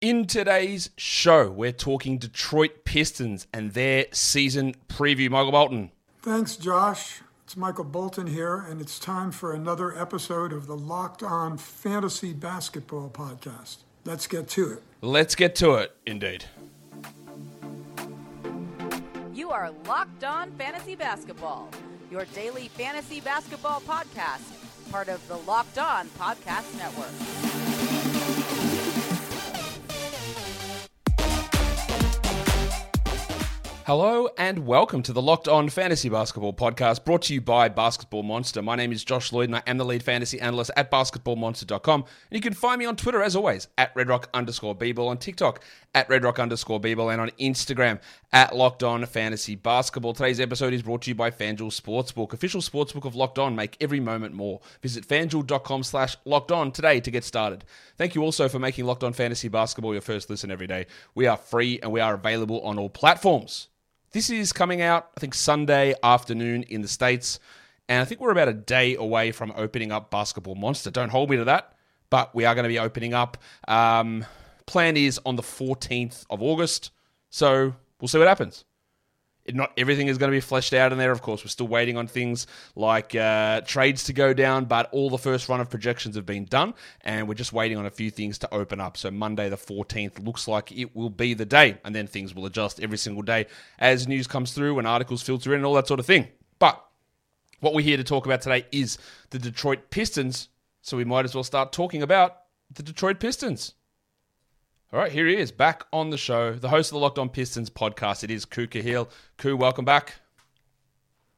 In today's show, we're talking Detroit Pistons and their season preview. Michael Bolton. Thanks, Josh. It's Michael Bolton here, and it's time for another episode of the Locked On Fantasy Basketball Podcast. Let's get to it. Let's get to it, indeed. You are Locked On Fantasy Basketball, your daily fantasy basketball podcast, part of the Locked On Podcast Network. Hello and welcome to the Locked On Fantasy Basketball Podcast brought to you by Basketball Monster. My name is Josh Lloyd and I am the lead fantasy analyst at basketballmonster.com. And you can find me on Twitter as always at redrock underscore bball, on TikTok at redrock underscore bball, and on Instagram at Locked On Fantasy Basketball. Today's episode is brought to you by FanDuel Sportsbook, official sportsbook of Locked On. Make every moment more. Visit fanduel.com slash locked on today to get started. Thank you also for making Locked On Fantasy Basketball your first listen every day. We are free and we are available on all platforms. This is coming out, I think, Sunday afternoon in the States. And I think we're about a day away from opening up Basketball Monster. Don't hold me to that, but we are going to be opening up. Um, plan is on the 14th of August. So we'll see what happens not everything is going to be fleshed out in there. Of course, we're still waiting on things like uh, trades to go down, but all the first run of projections have been done, and we're just waiting on a few things to open up. So Monday the 14th looks like it will be the day, and then things will adjust every single day as news comes through and articles filter in and all that sort of thing. But what we're here to talk about today is the Detroit Pistons, so we might as well start talking about the Detroit Pistons. All right, here he is back on the show, the host of the Locked On Pistons podcast. It is Ku Khahil. Ku, welcome back.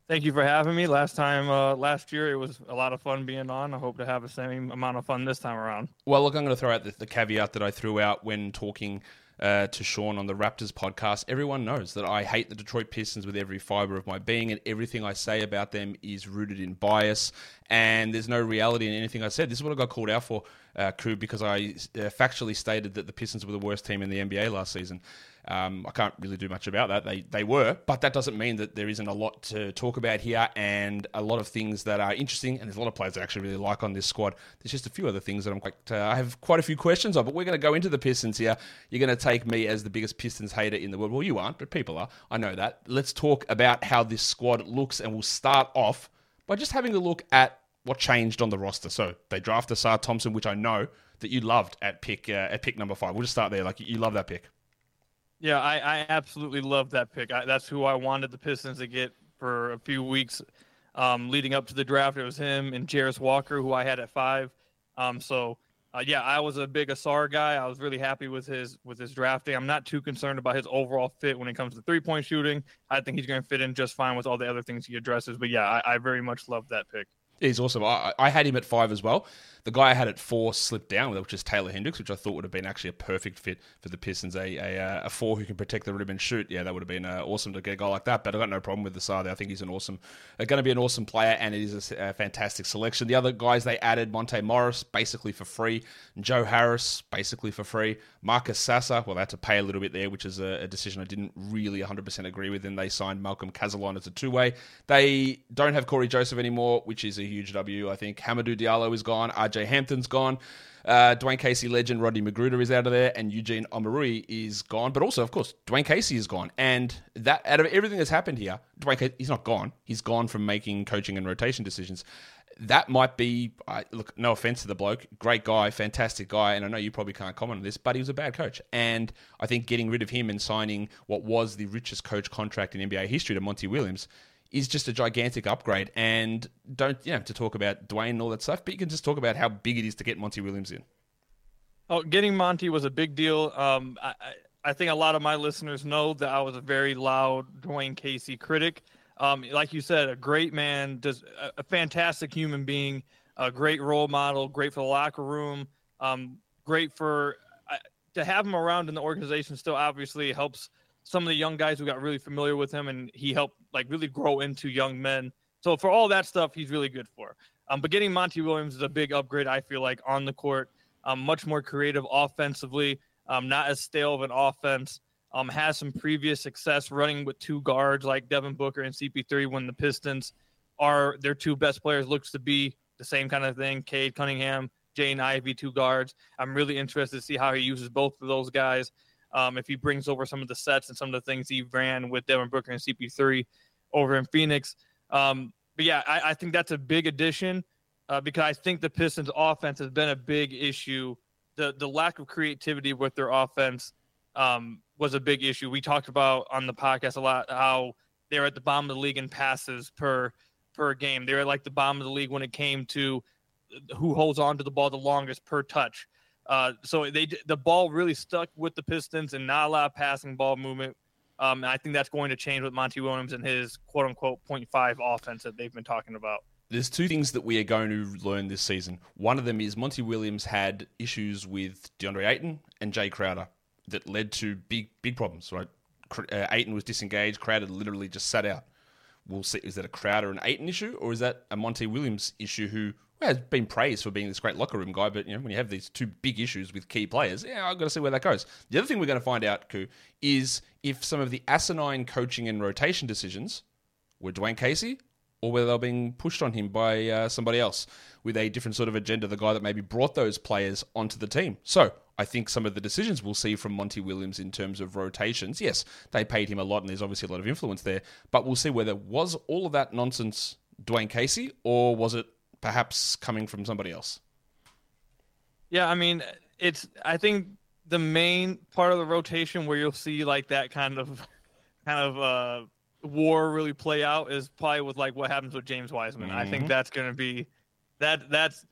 Thank you for having me. Last time, uh, last year, it was a lot of fun being on. I hope to have the same amount of fun this time around. Well, look, I'm going to throw out the, the caveat that I threw out when talking uh, to Sean on the Raptors podcast. Everyone knows that I hate the Detroit Pistons with every fiber of my being, and everything I say about them is rooted in bias, and there's no reality in anything I said. This is what I got called out for uh, Ku because I uh, factually stated that the Pistons were the worst team in the NBA last season. Um, I can't really do much about that. They they were, but that doesn't mean that there isn't a lot to talk about here and a lot of things that are interesting. And there's a lot of players I actually really like on this squad. There's just a few other things that I'm quite. Uh, I have quite a few questions on, but we're going to go into the Pistons here. You're going to take me as the biggest Pistons hater in the world. Well, you aren't, but people are. I know that. Let's talk about how this squad looks, and we'll start off by just having a look at what changed on the roster. So they drafted Ausar Thompson, which I know that you loved at pick uh, at pick number five. We'll just start there. Like you love that pick. Yeah, I, I absolutely love that pick. I, that's who I wanted the Pistons to get for a few weeks um, leading up to the draft. It was him and Jarace Walker, who I had at five. Um, so uh, yeah, I was a big Ausar guy. I was really happy with his with his drafting. I'm not too concerned about his overall fit when it comes to three point shooting. I think he's going to fit in just fine with all the other things he addresses. But yeah, I, I very much love that pick. He's awesome. I, I, had him at five as well. The guy I had at four slipped down, which is Taylor Hendricks, which I thought would have been actually a perfect fit for the Pistons. A, a, uh, a four who can protect the rim and shoot. Yeah, that would have been uh, awesome to get a guy like that. But I've got no problem with the side. I think he's an awesome, uh, going to be an awesome player, and it is a, a, fantastic selection. The other guys they added Monte Morris basically for free, Joe Harris basically for free, Marcus Sasser. Well, they had to pay a little bit there, which is a, a decision I didn't really 100% agree with. And they signed Malcolm Cazalon as a two way. They don't have Cory Joseph anymore, which is a huge W. I think Hamidou Diallo is gone. RJ Hampton's gone. Uh, Dwane Casey legend Rodney McGruder is out of there, and Eugene Omoruyi is gone. But also, of course, Dwane Casey is gone. And that out of everything that's happened here, Dwane Casey, he's not gone. He's gone from making coaching and rotation decisions. That might be uh, look. No offense to the bloke, great guy, fantastic guy, and I know you probably can't comment on this, but he was a bad coach. And I think getting rid of him and signing what was the richest coach contract in NBA history to Monty Williams is just a gigantic upgrade. And don't you know to talk about Dwane and all that stuff, but you can just talk about how big it is to get Monty Williams in. Oh, getting Monty was a big deal. Um, I, I think a lot of my listeners know that I was a very loud Dwane Casey critic. Um, like you said, a great man, just a, a, fantastic human being, a great role model, great for the locker room, um, great for uh, to have him around in the organization. Still, obviously helps some of the young guys who got really familiar with him, and he helped like really grow into young men. So for all that stuff, he's really good for. Um, but getting Monty Williams is a big upgrade. I feel like on the court, um, much more creative offensively, um, not as stale of an offense. Um, has some previous success running with two guards like Devin Booker and CP3 when the Pistons are their two best players looks to be the same kind of thing. Cade Cunningham Jaden Ivey, two guards. I'm really interested to see how he uses both of those guys. Um, if he brings over some of the sets and some of the things he ran with Devin Booker and CP3 over in Phoenix. Um, but yeah, I, I, think that's a big addition uh, because I think the Pistons' offense has been a big issue. The the lack of creativity with their offense um, was a big issue. We talked about on the podcast a lot how they're at the bottom of the league in passes per per game. They're like the bottom of the league when it came to who holds on to the ball the longest per touch. Uh, so they the ball really stuck with the Pistons and not a lot of passing ball movement. Um, I think that's going to change with Monty Williams and his quote unquote 0.5 offense that they've been talking about. There's two things that we are going to learn this season. One of them is Monty Williams had issues with DeAndre Ayton and Jay Crowder that led to big big problems. Right, uh, Ayton was disengaged. Crowder literally just sat out. We'll see. Is that a Crowder and Ayton issue, or is that a Monty Williams issue who has been praised for being this great locker room guy, but you know when you have these two big issues with key players, yeah, I've got to see where that goes. The other thing we're going to find out, Ku, is if some of the asinine coaching and rotation decisions were Dwane Casey or whether they're being pushed on him by uh, somebody else with a different sort of agenda, the guy that maybe brought those players onto the team. So I think some of the decisions we'll see from Monty Williams in terms of rotations, yes, they paid him a lot and there's obviously a lot of influence there, but we'll see whether was all of that nonsense Dwane Casey or was it perhaps coming from somebody else. Yeah, I mean, it's I think the main part of the rotation where you'll see like that kind of kind of uh war really play out is probably with like what happens with James Wiseman. Mm-hmm. I think mm-hmm. that's going to be that that's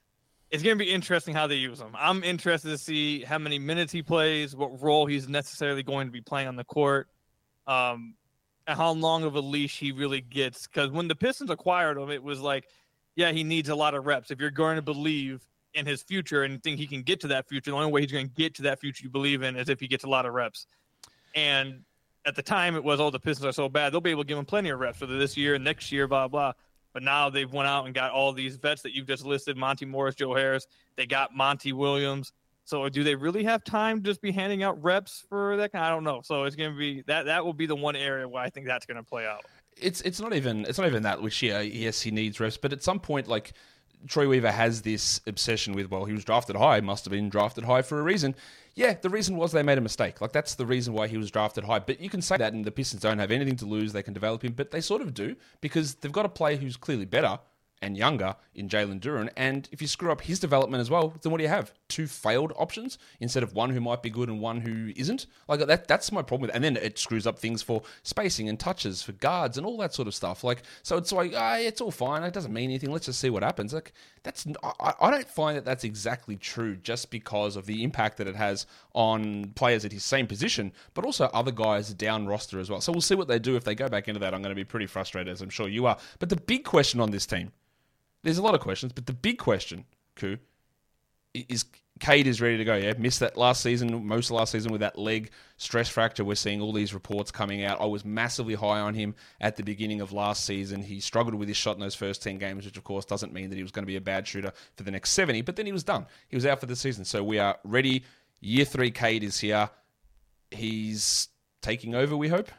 it's going to be interesting how they use him. I'm interested to see how many minutes he plays, what role he's necessarily going to be playing on the court, um, and how long of a leash he really gets. Because when the Pistons acquired him, it was like yeah, he needs a lot of reps. If you're going to believe in his future and think he can get to that future, the only way he's going to get to that future you believe in is if he gets a lot of reps. And at the time, it was, oh, the Pistons are so bad. They'll be able to give him plenty of reps, whether this year, and next year, blah, blah. But now they've went out and got all these vets that you've just listed Monte Morris, Joe Harris. They got Monty Williams. So do they really have time to just be handing out reps for that? I don't know. So it's going to be that that will be the one area where I think that's going to play out it's it's not even it's not even that which yeah yes he needs reps but at some point like Troy Weaver has this obsession with well he was drafted high must have been drafted high for a reason. Yeah the reason was they made a mistake. Like that's the reason why he was drafted high. But you can say that and the Pistons don't have anything to lose they can develop him but they sort of do because they've got a player who's clearly better and younger in Jalen Duren. And if you screw up his development as well, then what do you have? Two failed options instead of one who might be good and one who isn't. Like that, that's my problem with it. And then it screws up things for spacing and touches for guards and all that sort of stuff. Like, so it's like, ah, it's all fine. It doesn't mean anything. Let's just see what happens. Like, that's, I, I don't find that that's exactly true just because of the impact that it has on players at his same position, but also other guys down roster as well. So we'll see what they do. If they go back into that, I'm going to be pretty frustrated, as I'm sure you are. But the big question on this team, there's a lot of questions, but the big question, Ku, is Cade is ready to go. Yeah, missed that last season, most of last season with that leg stress fracture. We're seeing all these reports coming out. I was massively high on him at the beginning of last season. He struggled with his shot in those first ten games, which of course doesn't mean that he was going to be a bad shooter for the next seventy. But then he was done. He was out for the season. So we are ready. Year three, Cade is here. He's taking over. We hope.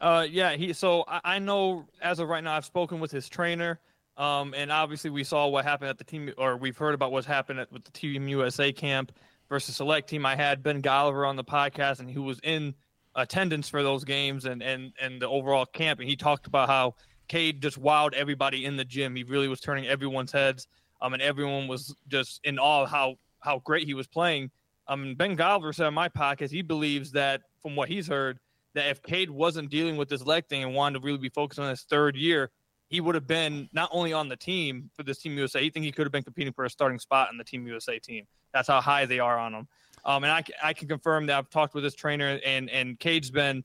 Uh, yeah. He. So I, I know as of right now, I've spoken with his trainer. Um, and obviously, we saw what happened at the team, or we've heard about what's happened at, with the Team USA camp versus select team. I had Ben Golliver on the podcast, and he was in attendance for those games and and and the overall camp, and he talked about how Cade just wowed everybody in the gym. He really was turning everyone's heads, um, and everyone was just in awe how how great he was playing. Um, Ben Golliver said on my podcast he believes that from what he's heard that if Cade wasn't dealing with this leg thing and wanted to really be focused on his third year, he would have been not only on the team for this Team USA, he think he could have been competing for a starting spot in the Team USA team. That's how high they are on him. Um, and I, I can confirm that I've talked with his trainer and and Cade's been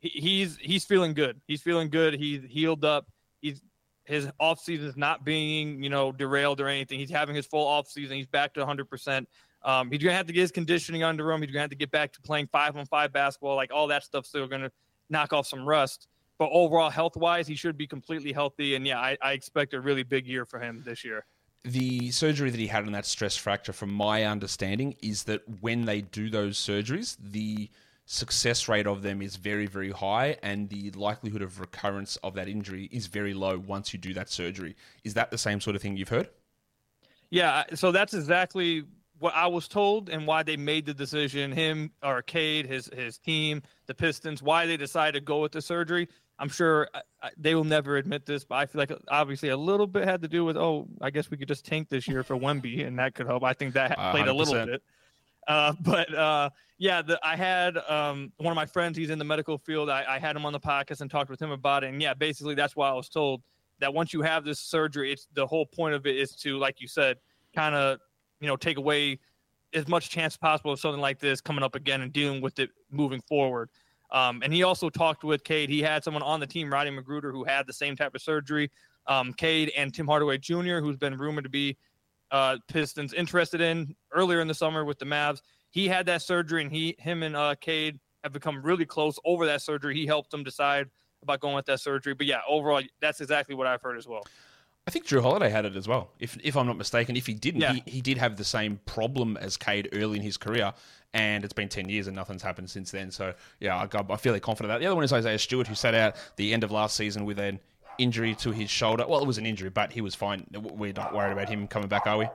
he, he's he's feeling good. He's feeling good. He's healed up. He's his off season is not being you know derailed or anything. He's having his full off season. He's back to 100. Um, He's gonna have to get his conditioning under him. He's gonna have to get back to playing five on five basketball. Like all that stuff still gonna knock off some rust but overall health wise, he should be completely healthy. And yeah, I, I, expect a really big year for him this year. The surgery that he had on that stress fracture, from my understanding, is that when they do those surgeries, the success rate of them is very, very high, and the likelihood of recurrence of that injury is very low once you do that surgery. Is that the same sort of thing you've heard? Yeah, so that's exactly what I was told and why they made the decision. Him, Arcade, his his team, the Pistons, why they decided to go with the surgery. I'm sure they will never admit this, but I feel like obviously a little bit had to do with oh, I guess we could just tank this year for Wemby, and that could help. I think that played 100%. a little bit. Uh, but uh, yeah, the, I had um, one of my friends. He's in the medical field. I, I, had him on the podcast and talked with him about it. And yeah, basically that's why I was told that once you have this surgery, it's the whole point of it is to, like you said, kind of you know take away as much chance possible of something like this coming up again and dealing with it moving forward. Um, and he also talked with Cade. He had someone on the team, Roddy McGruder, who had the same type of surgery. Um, Cade and Tim Hardaway Jr., who's been rumored to be uh, Pistons interested in earlier in the summer with the Mavs. He had that surgery, and he, him, and uh, Cade have become really close over that surgery. He helped them decide about going with that surgery. But yeah, overall, that's exactly what I've heard as well. I think Jrue Holiday had it as well. If if I'm not mistaken, if he didn't, yeah. he, he did have the same problem as Cade early in his career, and it's been 10 years and nothing's happened since then. So, yeah, I, I'm fairly confident that. The other one is Isaiah Stewart, who sat out the end of last season with an injury to his shoulder. Well, it was an injury, but he was fine. We're not worried about him coming back, are we?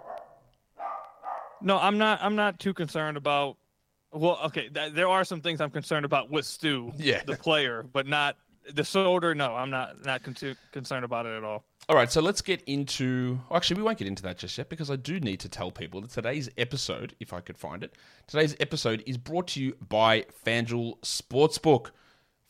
No, I'm not. I'm not too concerned about. Well, okay, th- there are some things I'm concerned about with Stu, yeah. the player, but not the shoulder. No, I'm not not con- concerned about it at all. All right, so let's get into. Actually, we won't get into that just yet because I do need to tell people that today's episode, if I could find it, today's episode is brought to you by FanDuel Sportsbook.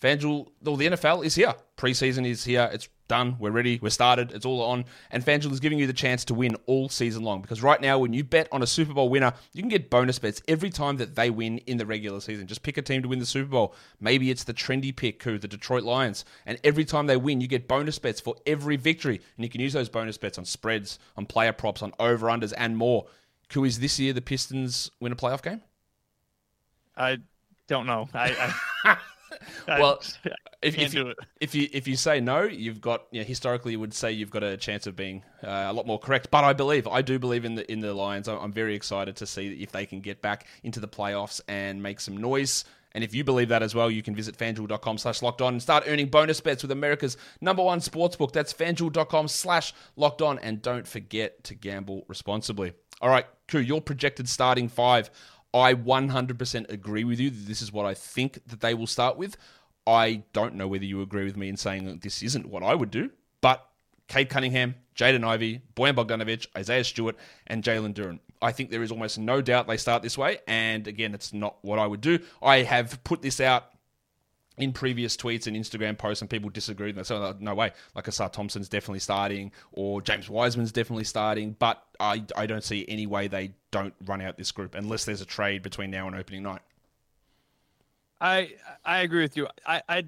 FanDuel, well, the NFL is here. Preseason is here. It's done. We're ready. We're started. It's all on. And FanDuel is giving you the chance to win all season long because right now, when you bet on a Super Bowl winner, you can get bonus bets every time that they win in the regular season. Just pick a team to win the Super Bowl. Maybe it's the trendy pick, who the Detroit Lions. And every time they win, you get bonus bets for every victory. And you can use those bonus bets on spreads, on player props, on over unders, and more. Who is this year the Pistons win a playoff game? I don't know. I, I... well, if, if you, if you if you say no, you've got you know, historically you would say you've got a chance of being uh, a lot more correct. But I believe I do believe in the in the Lions. I'm very excited to see if they can get back into the playoffs and make some noise. And if you believe that as well, you can visit fanduel.com slash locked on and start earning bonus bets with America's number one sportsbook. That's fanduel.com slash locked on. And don't forget to gamble responsibly. All right, Ku, your projected starting five. I 100% agree with you. This is what I think that they will start with. I don't know whether you agree with me in saying that this isn't what I would do, but Cade Cunningham, Jaden Ivey, Bojan Bogdanovic, Isaiah Stewart, and Jalen Duren. I think there is almost no doubt they start this way, and again, it's not what I would do. I have put this out in previous tweets and Instagram posts, and people disagreed. They said, "No way!" Like Ausar Thompson's definitely starting, or James Wiseman's definitely starting. But I, I don't see any way they don't run out this group unless there's a trade between now and opening night. I I agree with you. I I,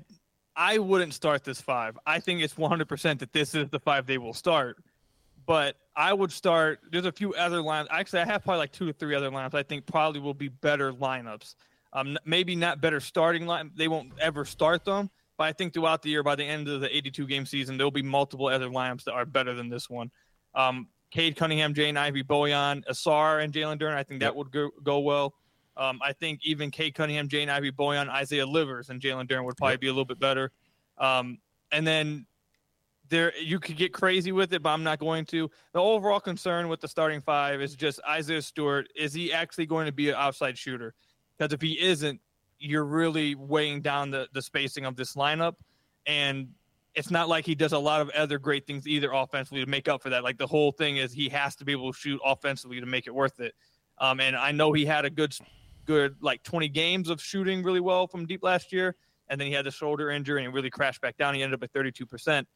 I wouldn't start this five. I think it's 100 percent that this is the five they will start. But I would start. There's a few other lines. Actually, I have probably like two or three other lineups. I think probably will be better lineups. Um, maybe not better starting line. They won't ever start them, but I think throughout the year, by the end of the 82 game season, there'll be multiple other lineups that are better than this one. Um, Cade Cunningham, Jaden Ivey, Bojan, Ausar, and Jalen Duren. I think that would go, go well. Um, I think even Cade Cunningham, Jaden Ivey, Bojan, Isaiah Livers, and Jalen Duren would probably yep. be a little bit better. Um, and then there you could get crazy with it, but I'm not going to. The overall concern with the starting five is just Isaiah Stewart. Is he actually going to be an outside shooter? Because if he isn't, you're really weighing down the, the spacing of this lineup. And it's not like he does a lot of other great things either offensively to make up for that. Like the whole thing is he has to be able to shoot offensively to make it worth it. Um, and I know he had a good, good like 20 games of shooting really well from deep last year, and then he had the shoulder injury and really crashed back down. He ended up at 32 percent.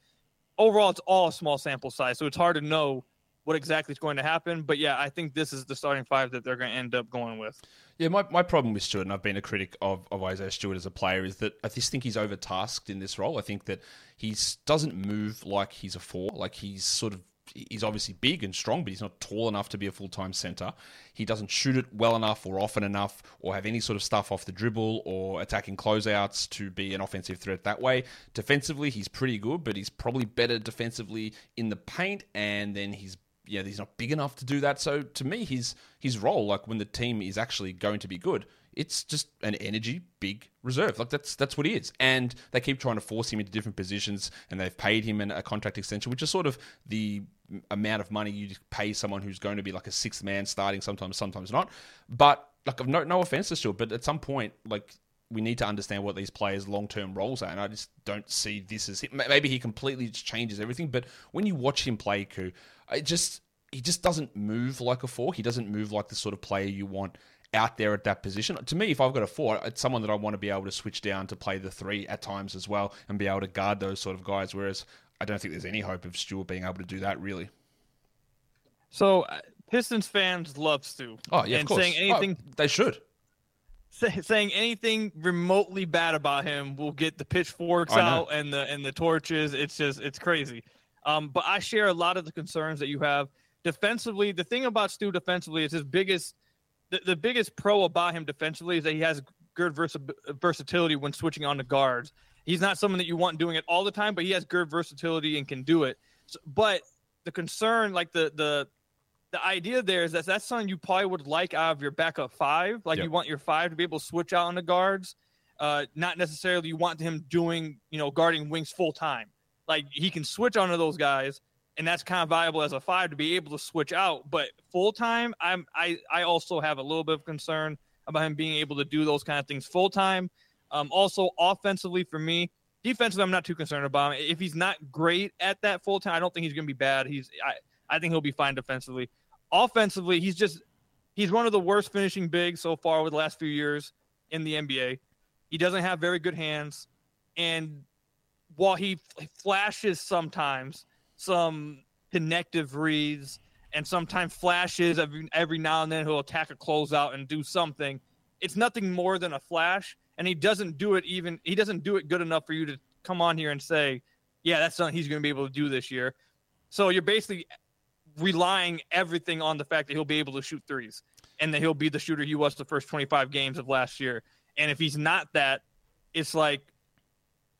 Overall, it's all a small sample size, so it's hard to know what exactly is going to happen. But yeah, I think this is the starting five that they're going to end up going with. Yeah, my, my problem with Stewart, and I've been a critic of, of Isaiah Stewart as a player, is that I just think he's overtasked in this role. I think that he doesn't move like he's a four. Like he's sort of he's obviously big and strong, but he's not tall enough to be a full time center. He doesn't shoot it well enough or often enough or have any sort of stuff off the dribble or attacking closeouts to be an offensive threat that way. Defensively, he's pretty good, but he's probably better defensively in the paint, and then he's yeah, he's not big enough to do that. So to me, his his role, like when the team is actually going to be good, it's just an energy big reserve. Like that's that's what he is. And they keep trying to force him into different positions, and they've paid him an, a contract extension, which is sort of the amount of money you pay someone who's going to be like a sixth man starting sometimes, sometimes not. But like, no no offense to Stewart, but at some point, like we need to understand what these players' long term roles are, and I just don't see this as maybe he completely changes everything. But when you watch him play, Ku, it just he just doesn't move like a four. He doesn't move like the sort of player you want out there at that position. To me, if I've got a four, it's someone that I want to be able to switch down to play the three at times as well and be able to guard those sort of guys. Whereas I don't think there's any hope of Stewart being able to do that really. So uh, Pistons fans love Stu. Oh yeah, and saying anything oh, they should. Say, saying anything remotely bad about him will get the pitchforks out and the and the torches. It's just it's crazy. Um, but I share a lot of the concerns that you have defensively. The thing about Stu defensively is his biggest the, the biggest pro about him defensively is that he has good vers- versatility when switching on the guards. He's not someone that you want doing it all the time, but he has good versatility and can do it. So, but the concern, like the the the idea there is that that's something you probably would like out of your backup five. Like yep. you want your five to be able to switch out on the guards. Uh, not necessarily you want him doing, you know, guarding wings full time. Like he can switch onto those guys, and that's kind of valuable as a five to be able to switch out. But full time, I'm I I also have a little bit of concern about him being able to do those kind of things full time. Um, also offensively for me, defensively, I'm not too concerned about him. If he's not great at that full time, I don't think he's going to be bad. He's I I think he'll be fine defensively. Offensively, he's just he's one of the worst finishing bigs so far over the last few years in the NBA. He doesn't have very good hands, and while he flashes sometimes some connective reads and sometimes flashes every, every now and then he'll attack a closeout and do something it's nothing more than a flash and he doesn't do it even he doesn't do it good enough for you to come on here and say yeah that's something he's going to be able to do this year so you're basically relying everything on the fact that he'll be able to shoot threes and that he'll be the shooter he was the first 25 games of last year. And if he's not that, it's like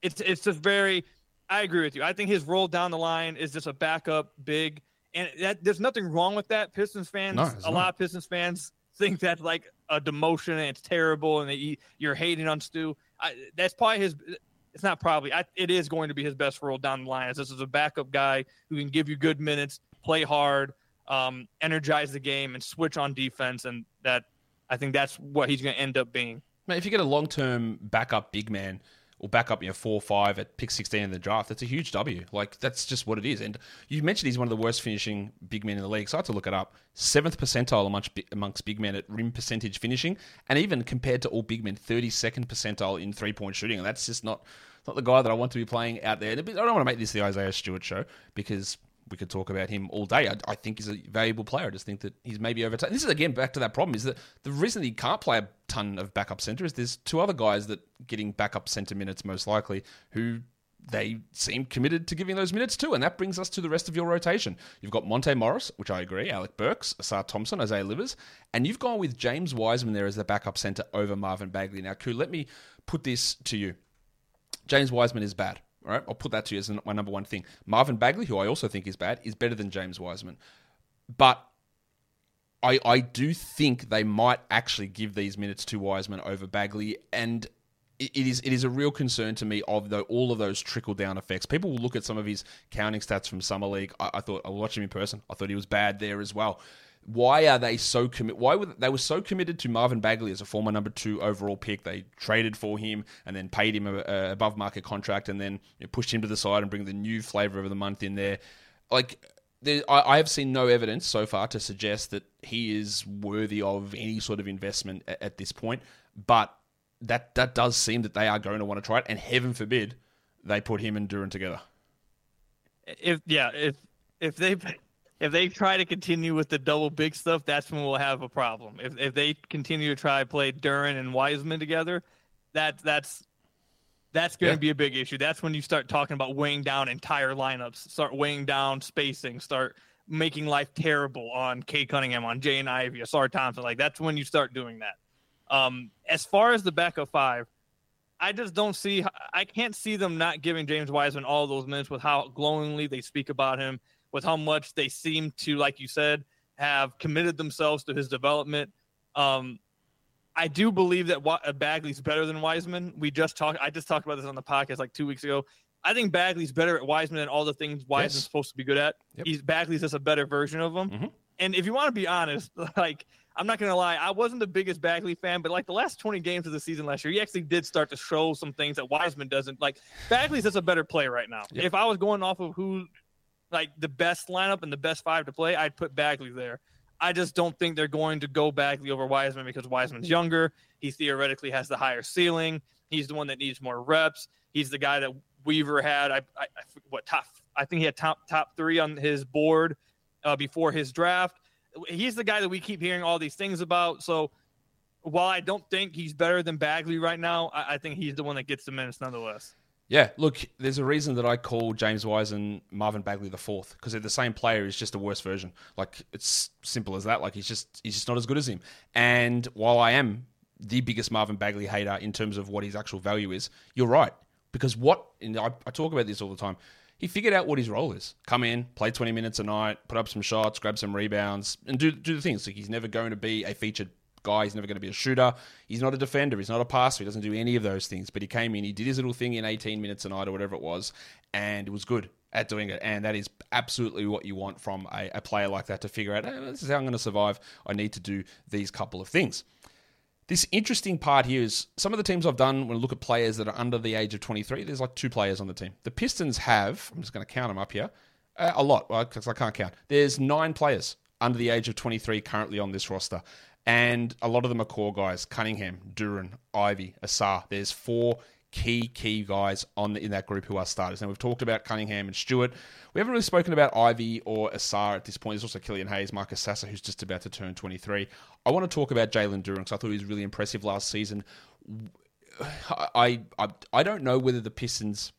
it's it's just very I agree with you. I think his role down the line is just a backup big and that there's nothing wrong with that. Pistons fans, no, a not. lot of Pistons fans think that's like a demotion and it's terrible and that you're hating on Stu. I, that's probably his it's not probably I, it is going to be his best role down the line as this is a backup guy who can give you good minutes play hard, um, energize the game, and switch on defense. And that I think that's what he's going to end up being. Man, if you get a long term backup big man or backup, you know, four or five at pick 16 in the draft, that's a huge W. Like, that's just what it is. And you mentioned he's one of the worst finishing big men in the league. So I had to look it up. Seventh percentile amongst, amongst big men at rim percentage finishing. And even compared to all big men, 32nd percentile in three point shooting. And that's just not, not the guy that I want to be playing out there. I don't want to make this the Isaiah Stewart show because we could talk about him all day. I, I, think he's a valuable player. I just think that he's maybe over. This is again back to that problem: is that the reason he can't play a ton of backup center is there's two other guys that getting backup center minutes most likely who they seem committed to giving those minutes to, and that brings us to the rest of your rotation. You've got Monte Morris, which I agree, Alec Burks, Ausar Thompson, Isaiah Livers, and you've gone with James Wiseman there as the backup center over Marvin Bagley. Now, Ku, let me put this to you. James Wiseman is bad. All right, I'll put that to you as my number one thing. Marvin Bagley, who I also think is bad, is better than James Wiseman. But I, I do think they might actually give these minutes to Wiseman over Bagley, and it, is it is a real concern to me of the, all of those trickle down effects. People will look at some of his counting stats from summer league. I, I thought I watched him in person. I thought he was bad there as well. Why are they so commit? Why were they were so committed to Marvin Bagley as a former number two overall pick? They traded for him and then paid him a, a above market contract and then you know, pushed him to the side and bring the new flavor of the month in there. Like there, I, I, have seen no evidence so far to suggest that he is worthy of any sort of investment at, at this point. But that that does seem that they are going to want to try it, and heaven forbid they put him and Duren together. If yeah, if if they if they try to continue with the double big stuff, that's when we'll have a problem. If if they continue to try to play Duren and Wiseman together, that that's that's going to yeah. be a big issue. That's when you start talking about weighing down entire lineups, start weighing down spacing, start making life terrible on Cade Cunningham, on Jaden Ivey, Ausar Thompson. Like that's when you start doing that. Um, as far as the backup five, I just don't see. I can't see them not giving James Wiseman all those minutes with how glowingly they speak about him with how much they seem to, like you said, have committed themselves to his development. Um, I do believe that uh, Bagley's better than Wiseman. We just talked. I just talked about this on the podcast like two weeks ago. I think Bagley's better at Wiseman than all the things Wiseman's yes. supposed to be good at. Yep. He's Bagley's just a better version of him. Mm-hmm. And if you want to be honest, like I'm not gonna lie, I wasn't the biggest Bagley fan, but like the last 20 games of the season last year, he actually did start to show some things that Wiseman doesn't. Like Bagley's just a better player right now. Yep. If I was going off of who, like the best lineup and the best five to play, I'd put Bagley there. I just don't think they're going to go Bagley over Wiseman because Wiseman's younger. He theoretically has the higher ceiling. He's the one that needs more reps. He's the guy that Weaver had. I, I, I what top? I think he had top top three on his board uh, before his draft. He's the guy that we keep hearing all these things about. So while I don't think he's better than Bagley right now, I, I think he's the one that gets the minutes nonetheless. Yeah, look, there's a reason that I call James Wise and Marvin Bagley the fourth because they're the same player. He's just a worse version. Like it's simple as that. Like he's just he's just not as good as him. And while I am the biggest Marvin Bagley hater in terms of what his actual value is, you're right because what I, I talk about this all the time. He figured out what his role is. Come in, play 20 minutes a night, put up some shots, grab some rebounds, and do do the things. Like he's never going to be a featured guy. He's never going to be a shooter. He's not a defender. He's not a passer. He doesn't do any of those things. But he came in, he did his little thing in 18 minutes a night or whatever it was, and it was good at doing it. And that is absolutely what you want from a, a player like that to figure out, hey, this is how I'm going to survive. I need to do these couple of things. This interesting part here is some of the teams I've done when I look at players that are under the age of 23, there's like two players on the team. The Pistons have, I'm just going to count them up here, uh, a lot, because I can't count. There's nine players under the age of 23 currently on this roster and a lot of them are core guys: Cunningham, Duren, Ivey, Ausar. There's four key key guys on the, in that group who are starters. Now we've talked about Cunningham and Stewart. We haven't really spoken about Ivey or Ausar at this point. There's also Killian Hayes, Marcus Sasser, who's just about to turn 23. I want to talk about Jalen Duren because I thought he was really impressive last season. I, I I don't know whether the Pistons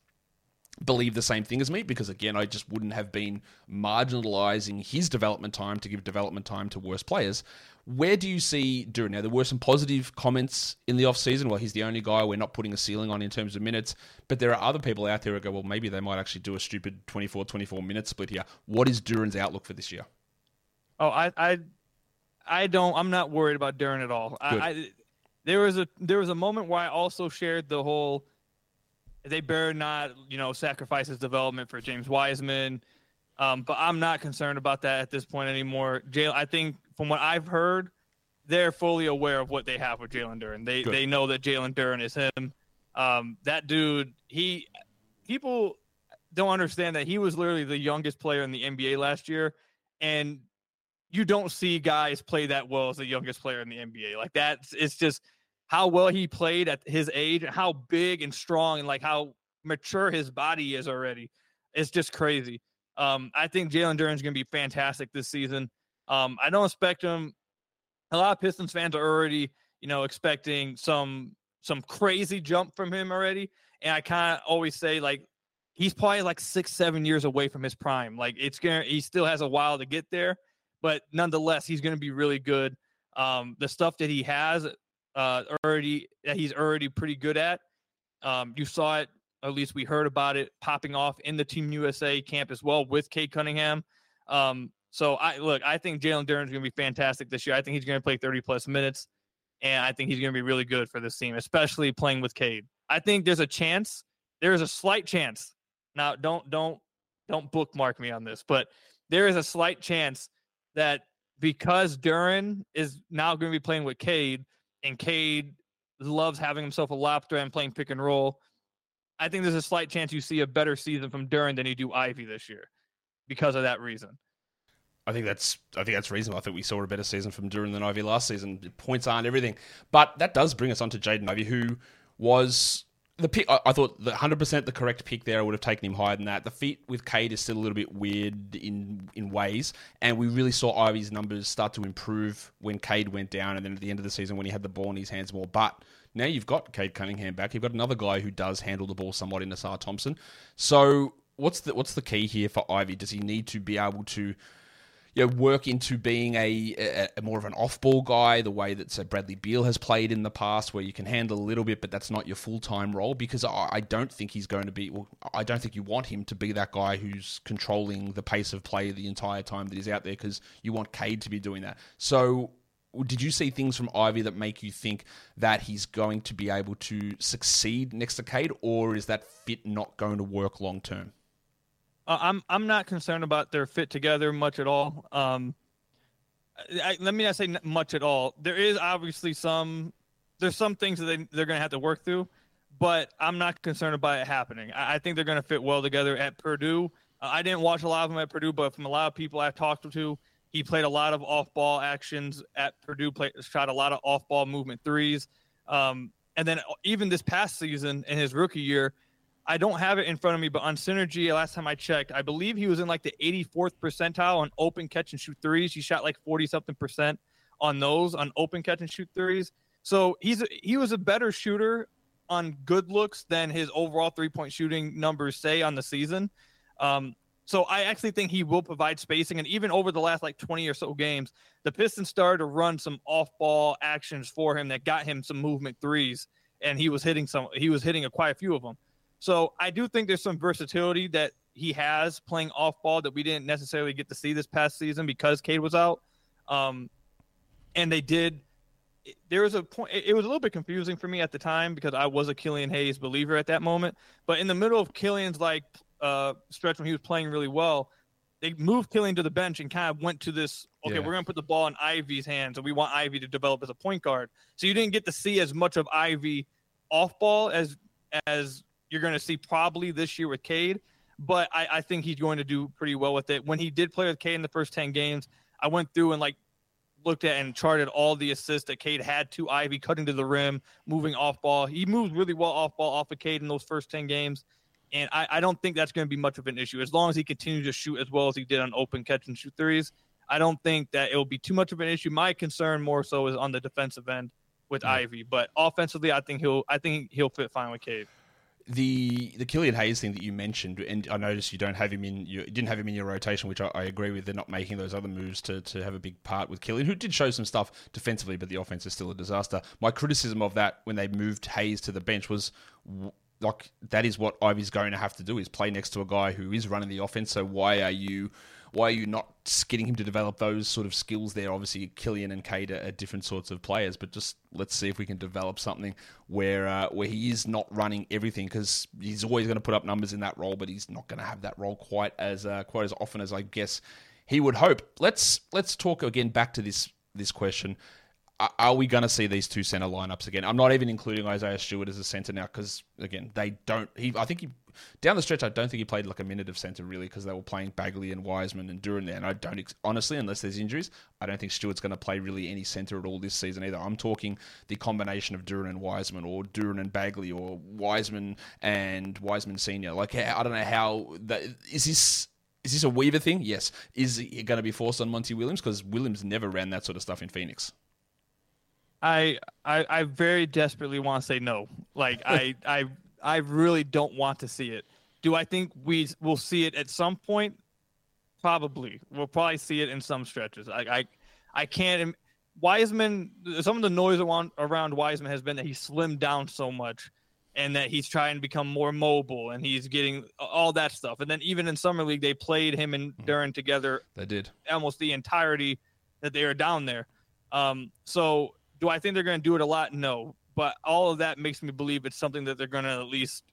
believe the same thing as me because again I just wouldn't have been marginalizing his development time to give development time to worse players. Where do you see Duren? Now, there were some positive comments in the offseason. Well, he's the only guy we're not putting a ceiling on in terms of minutes. But there are other people out there who go, well, maybe they might actually do a stupid 24 24 minute split here. What is Duren's outlook for this year? Oh, I, I, I don't, I'm not worried about Duren at all. I, I, there was a, there was a moment where I also shared the whole, they better not, you know, sacrifice his development for James Wiseman. Um, but I'm not concerned about that at this point anymore. Jalen, I think from what I've heard, they're fully aware of what they have with Jalen Duren. They Good. they know that Jalen Duren is him. Um, that dude, he people don't understand that he was literally the youngest player in the NBA last year, and you don't see guys play that well as the youngest player in the NBA. Like that, it's just how well he played at his age and how big and strong and like how mature his body is already. It's just crazy. Um, I think Jalen Duren is going to be fantastic this season. Um, I don't expect him. A lot of Pistons fans are already, you know, expecting some some crazy jump from him already. And I kind of always say like he's probably like six, seven years away from his prime. Like it's gonna he still has a while to get there, but nonetheless, he's gonna be really good. Um, the stuff that he has uh already that he's already pretty good at. Um, you saw it, at least we heard about it popping off in the Team USA camp as well with Cade Cunningham. Um, so I look, I think Jalen Duren is going to be fantastic this year. I think he's going to play 30 plus minutes, and I think he's going to be really good for this team, especially playing with Cade. I think there's a chance, there is a slight chance. Now, don't don't don't bookmark me on this, but there is a slight chance that because Duren is now going to be playing with Cade, and Cade loves having himself a lobster and playing pick and roll. I think there's a slight chance you see a better season from Duren than you do Ivey this year because of that reason. I think that's I think that's reasonable. I think we saw a better season from Duren than Ivey last season. Points aren't everything, but that does bring us on to Jaden Ivey, who was the pick. I, I thought the 100 percent the correct pick there. I would have taken him higher than that. The fit with Cade is still a little bit weird in in ways, and we really saw Ivey's numbers start to improve when Cade went down, and then at the end of the season when he had the ball in his hands more. But now you've got Cade Cunningham back. You've got another guy who does handle the ball somewhat in Ausar Thompson. So what's the what's the key here for Ivey? Does he need to be able to you know, work into being a, a, a, more of an off-ball guy, the way that say, Bradley Beal has played in the past, where you can handle a little bit, but that's not your full-time role. Because I, I don't think he's going to be. Well, I don't think you want him to be that guy who's controlling the pace of play the entire time that he's out there. Because you want Cade to be doing that. So did you see things from Ivey that make you think that he's going to be able to succeed next to Cade, or is that fit not going to work long term? Uh, I'm I'm not concerned about their fit together much at all. Um, I, let me not say much at all. There is obviously some there's some things that they they're going to have to work through, but I'm not concerned about it happening. I, I think they're going to fit well together at Purdue. Uh, I didn't watch a lot of them at Purdue, but from a lot of people I've talked to, he played a lot of off-ball actions at Purdue. Played, shot a lot of off-ball movement threes, um, and then even this past season in his rookie year, I don't have it in front of me, but on Synergy, last time I checked, I believe he was in like the 84th percentile on open catch and shoot threes. He shot like 40 something percent on those on open catch and shoot threes. So he's a, he was a better shooter on good looks than his overall three point shooting numbers say on the season. Um, so I actually think he will provide spacing, and even over the last like 20 or so games, the Pistons started to run some off ball actions for him that got him some movement threes, and he was hitting some. He was hitting a quite a few of them. So I do think there's some versatility that he has playing off ball that we didn't necessarily get to see this past season because Cade was out. Um, and they did. There was a point. It was a little bit confusing for me at the time because I was a Killian Hayes believer at that moment. But in the middle of Killian's like uh, stretch when he was playing really well, they moved Killian to the bench and kind of went to this. Okay, yeah. we're going to put the ball in Ivey's hands, and we want Ivey to develop as a point guard. So you didn't get to see as much of Ivey off ball as as you're going to see probably this year with Cade, but I, I, think he's going to do pretty well with it. When he did play with Cade in the first 10 games, I went through and like looked at and charted all the assists that Cade had to Ivey cutting to the rim, moving off ball. He moved really well off ball off of Cade in those first 10 games. And I, I don't think that's going to be much of an issue as long as he continues to shoot as well as he did on open catch and shoot threes. I don't think that it will be too much of an issue. My concern more so is on the defensive end with mm-hmm. Ivey, but offensively, I think he'll I think he'll fit fine with Cade the the Killian Hayes thing that you mentioned, and I noticed you don't have him in you didn't have him in your rotation, which I, I, agree with. They're not making those other moves to, to have a big part with Killian, who did show some stuff defensively, but the offense is still a disaster. My criticism of that when they moved Hayes to the bench was like that is what Ivey's going to have to do is play next to a guy who is running the offense. So why are you why are you not getting him to develop those sort of skills there? Obviously, Killian and Cade are, different sorts of players, but just let's see if we can develop something where uh, where he is not running everything because he's always going to put up numbers in that role, but he's not going to have that role quite as uh, quite as often as I guess he would hope. Let's let's talk again back to this this question are we going to see these two center lineups again? I'm not even including Isaiah Stewart as a center now because again they don't. He I think he down the stretch I don't think he played like a minute of center really because they were playing Bagley and Wiseman and Duren there, and I don't honestly unless there's injuries I don't think Stewart's going to play really any center at all this season either. I'm talking the combination of Duren and Wiseman or Duren and Bagley or Wiseman and Wiseman Senior. Like I don't know how that is this is this a Weaver thing? Yes. Is it going to be forced on Monty Williams? Because Williams never ran that sort of stuff in Phoenix. I I, I very desperately want to say no. Like I I I really don't want to see it. Do I think we will see it at some point? Probably. We'll probably see it in some stretches. I I, I can't. Wiseman. Some of the noise around around Wiseman has been that he slimmed down so much, and that he's trying to become more mobile, and he's getting all that stuff. And then even in summer league, they played him and mm-hmm. Together. They did almost the entirety that they were down there. Um, so do I think they're going to do it a lot? No. But all of that makes me believe it's something that they're going to at least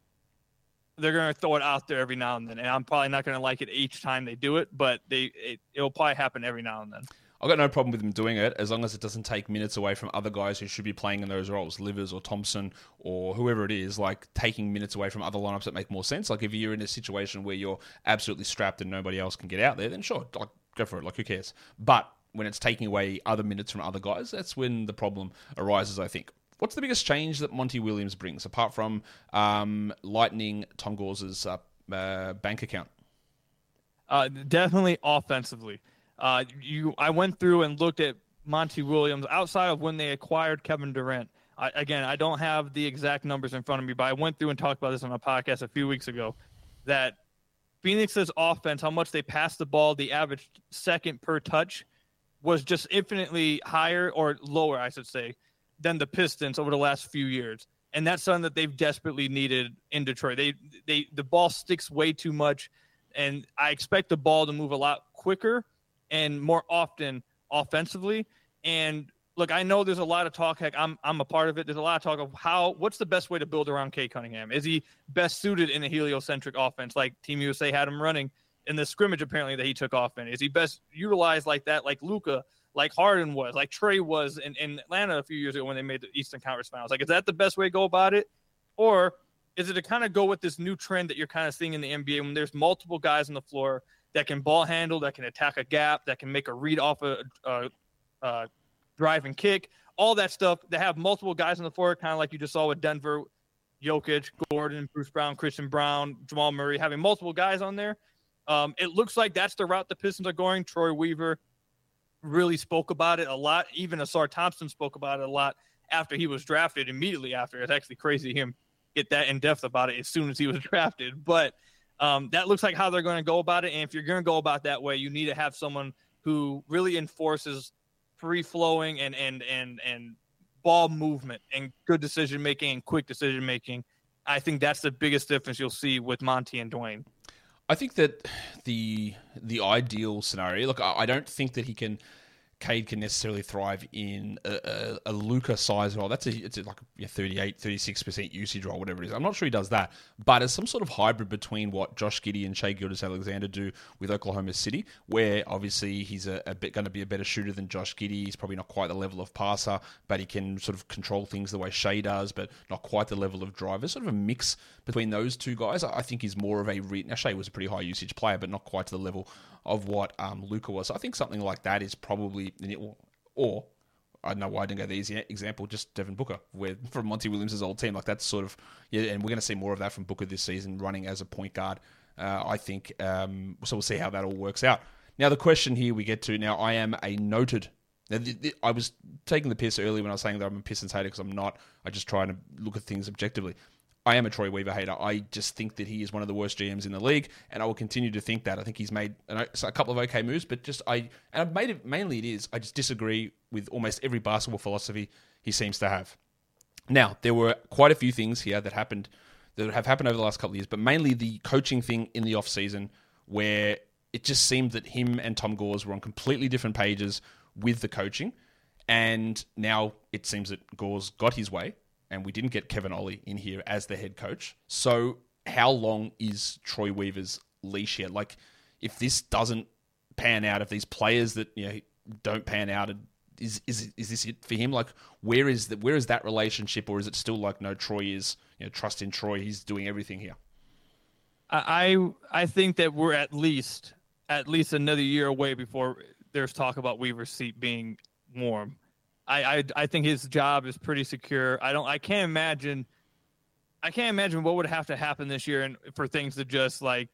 they're going to throw it out there every now and then. And I'm probably not going to like it each time they do it, but they it, it'll probably happen every now and then. I've got no problem with them doing it as long as it doesn't take minutes away from other guys who should be playing in those roles, Livers or Thompson or whoever it is, like taking minutes away from other lineups that make more sense. Like if you're in a situation where you're absolutely strapped and nobody else can get out there, then sure, like go for it. Like who cares? But when it's taking away other minutes from other guys, that's when the problem arises, I think. What's the biggest change that Monty Williams brings, apart from um, lightening Tom Gores's uh, uh, bank account? Uh, definitely offensively. Uh, you, I went through and looked at Monty Williams outside of when they acquired Kevin Durant. I, again, I don't have the exact numbers in front of me, but I went through and talked about this on a podcast a few weeks ago. That Phoenix's offense, how much they pass the ball, the average second per touch, was just infinitely higher or lower, I should say, than the Pistons over the last few years. And that's something that they've desperately needed in Detroit. They they the ball sticks way too much, and I expect the ball to move a lot quicker and more often offensively. And look, I know there's a lot of talk. Heck, I'm I'm a part of it. There's a lot of talk of how what's the best way to build around Cade Cunningham? Is he best suited in a heliocentric offense like Team USA had him running in the scrimmage apparently that he took off in? Is he best utilized like that, like Luka, like Harden was, like Trey was in, in Atlanta a few years ago when they made the Eastern Conference Finals? Like, is that the best way to go about it, or is it to kind of go with this new trend that you're kind of seeing in the NBA when there's multiple guys on the floor that can ball handle, that can attack a gap, that can make a read off a, a, a drive and kick, all that stuff. That have multiple guys on the floor, kind of like you just saw with Denver, Jokic, Gordon, Bruce Brown, Christian Braun, Jamal Murray, having multiple guys on there. Um, it looks like that's the route the Pistons are going. Troy Weaver really spoke about it a lot. Even Ausar Thompson spoke about it a lot after he was drafted. Immediately after, it's actually crazy him get that in depth about it as soon as he was drafted. But um, that looks like how they're going to go about it. And if you're going to go about that way, you need to have someone who really enforces free flowing and and and and ball movement and good decision making and quick decision making. I think that's the biggest difference you'll see with Monty and Dwane. I think that the the ideal scenario. Look, I, I don't think that he can Cade can necessarily thrive in a, a, a Luka size role. That's a, it's like a 38, 36% usage role, whatever it is. I'm not sure he does that, but as some sort of hybrid between what Josh Giddey and Shai Gilgeous-Alexander do with Oklahoma City, where obviously he's a, a bit going to be a better shooter than Josh Giddey. He's probably not quite the level of passer, but he can sort of control things the way Shai does, but not quite the level of driver. Sort of a mix between those two guys. I think he's more of a re- now Shai was a pretty high usage player, but not quite to the level of what um, Luka was. So I think something like that is probably or I don't know why I didn't go the easy example, just Devin Booker, where from Monty Williams' old team, like that's sort of yeah, and we're going to see more of that from Booker this season, running as a point guard. Uh, I think um, so. We'll see how that all works out. Now the question here we get to now. I am a noted. Now, the, the, I was taking the piss earlier when I was saying that I'm a Pistons hater because I'm not. I just try to look at things objectively. I am a Troy Weaver hater. I just think that he is one of the worst GMs in the league, and I will continue to think that. I think he's made a couple of okay moves, but just I and I've made it mainly it is I just disagree with almost every basketball philosophy he seems to have. Now there were quite a few things here that happened that have happened over the last couple of years, but mainly the coaching thing in the off season where it just seemed that him and Tom Gores were on completely different pages with the coaching, and now it seems that Gores got his way and we didn't get Kevin Ollie in here as the head coach. So how long is Troy Weaver's leash here? Like, if this doesn't pan out, if these players that you know don't pan out, is is is this it for him? Like, where is that? Where is that relationship, or is it still like no? Troy is you know trust in Troy. He's doing everything here. I I think that we're at least at least another year away before there's talk about Weaver's seat being warm. I, I I think his job is pretty secure. I don't. I can't imagine. I can't imagine what would have to happen this year and for things to just like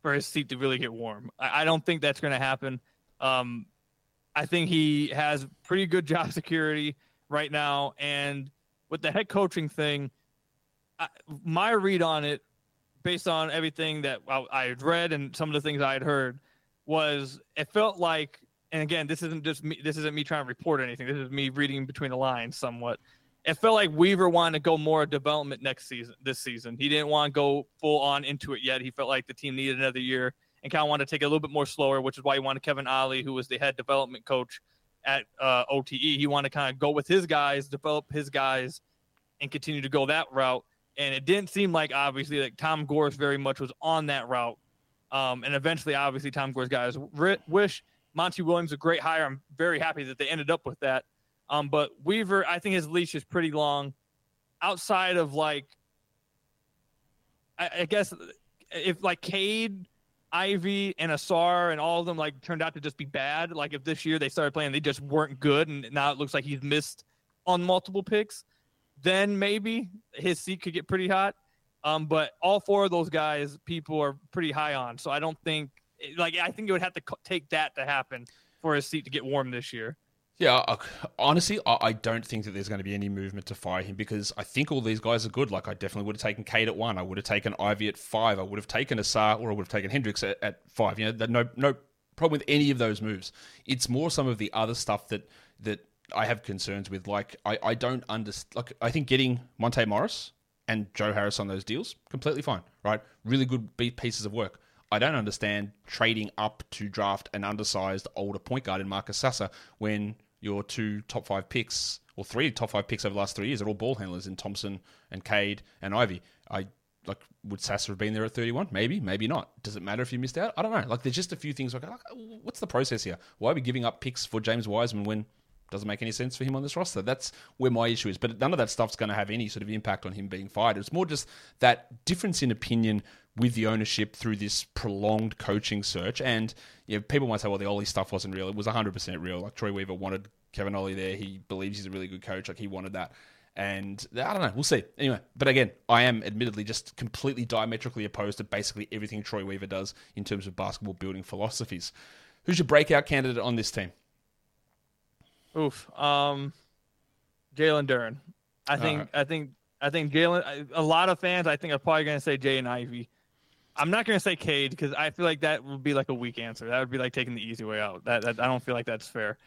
for his seat to really get warm. I, I don't think that's going to happen. Um, I think he has pretty good job security right now, and with the head coaching thing, I, my read on it, based on everything that I, I had read and some of the things I had heard, was it felt like and again, this isn't just me. This isn't me trying to report anything. This is me reading between the lines somewhat. It felt like Weaver wanted to go more development next season. This season, he didn't want to go full on into it yet. He felt like the team needed another year and kind of wanted to take it a little bit more slower, which is why he wanted Kevin Ollie, who was the head development coach at uh, OTE. He wanted to kind of go with his guys, develop his guys, and continue to go that route. And it didn't seem like obviously like Tom Gores very much was on that route. Um, and eventually, obviously, Tom Gores got his wish Monty Williams a great hire. I'm very happy that they ended up with that. Um, but Weaver, I think his leash is pretty long. Outside of like, I, I guess if like Cade, Ivey, and Ausar and all of them like turned out to just be bad. Like if this year they started playing, they just weren't good, and now it looks like he's missed on multiple picks. Then maybe his seat could get pretty hot. Um, but all four of those guys, people are pretty high on. So I don't think like I think it would have to take that to happen for his seat to get warm this year. Yeah, uh, honestly, I don't think that there's going to be any movement to fire him because I think all these guys are good. Like, I definitely would have taken Cade at one. I would have taken Ivey at five. I would have taken Ausar or I would have taken Hendricks at, at five. You know, no, no problem with any of those moves. It's more some of the other stuff that that I have concerns with. Like, I, I don't understand. Like, I think getting Monte Morris and Joe Harris on those deals completely fine. Right, really good pieces of work. I don't understand trading up to draft an undersized older point guard in Marcus Sasser when your two top five picks, or three top five picks over the last three years, are all ball handlers in Thompson and Cade and Ivey. I like would Sasser have been there at 31? Maybe, maybe not. Does it matter if you missed out? I don't know. Like there's just a few things like, like what's the process here? Why are we giving up picks for James Wiseman when doesn't make any sense for him on this roster. That's where my issue is. But none of that stuff's going to have any sort of impact on him being fired. It's more just that difference in opinion with the ownership through this prolonged coaching search. And you know, people might say, well, the Ollie stuff wasn't real. It was 100% real. Like Troy Weaver wanted Kevin Ollie there. He believes he's a really good coach. Like he wanted that. And I don't know. We'll see. Anyway, but again, I am admittedly just completely diametrically opposed to basically everything Troy Weaver does in terms of basketball building philosophies. Who's your breakout candidate on this team? Oof. Um, Jalen Duren. I think. Right. I think. I think Jalen. A lot of fans, I think, are probably going to say Jaden Ivey. I'm not going to say Cade because I feel like that would be like a weak answer. That would be like taking the easy way out. That, that I don't feel like that's fair.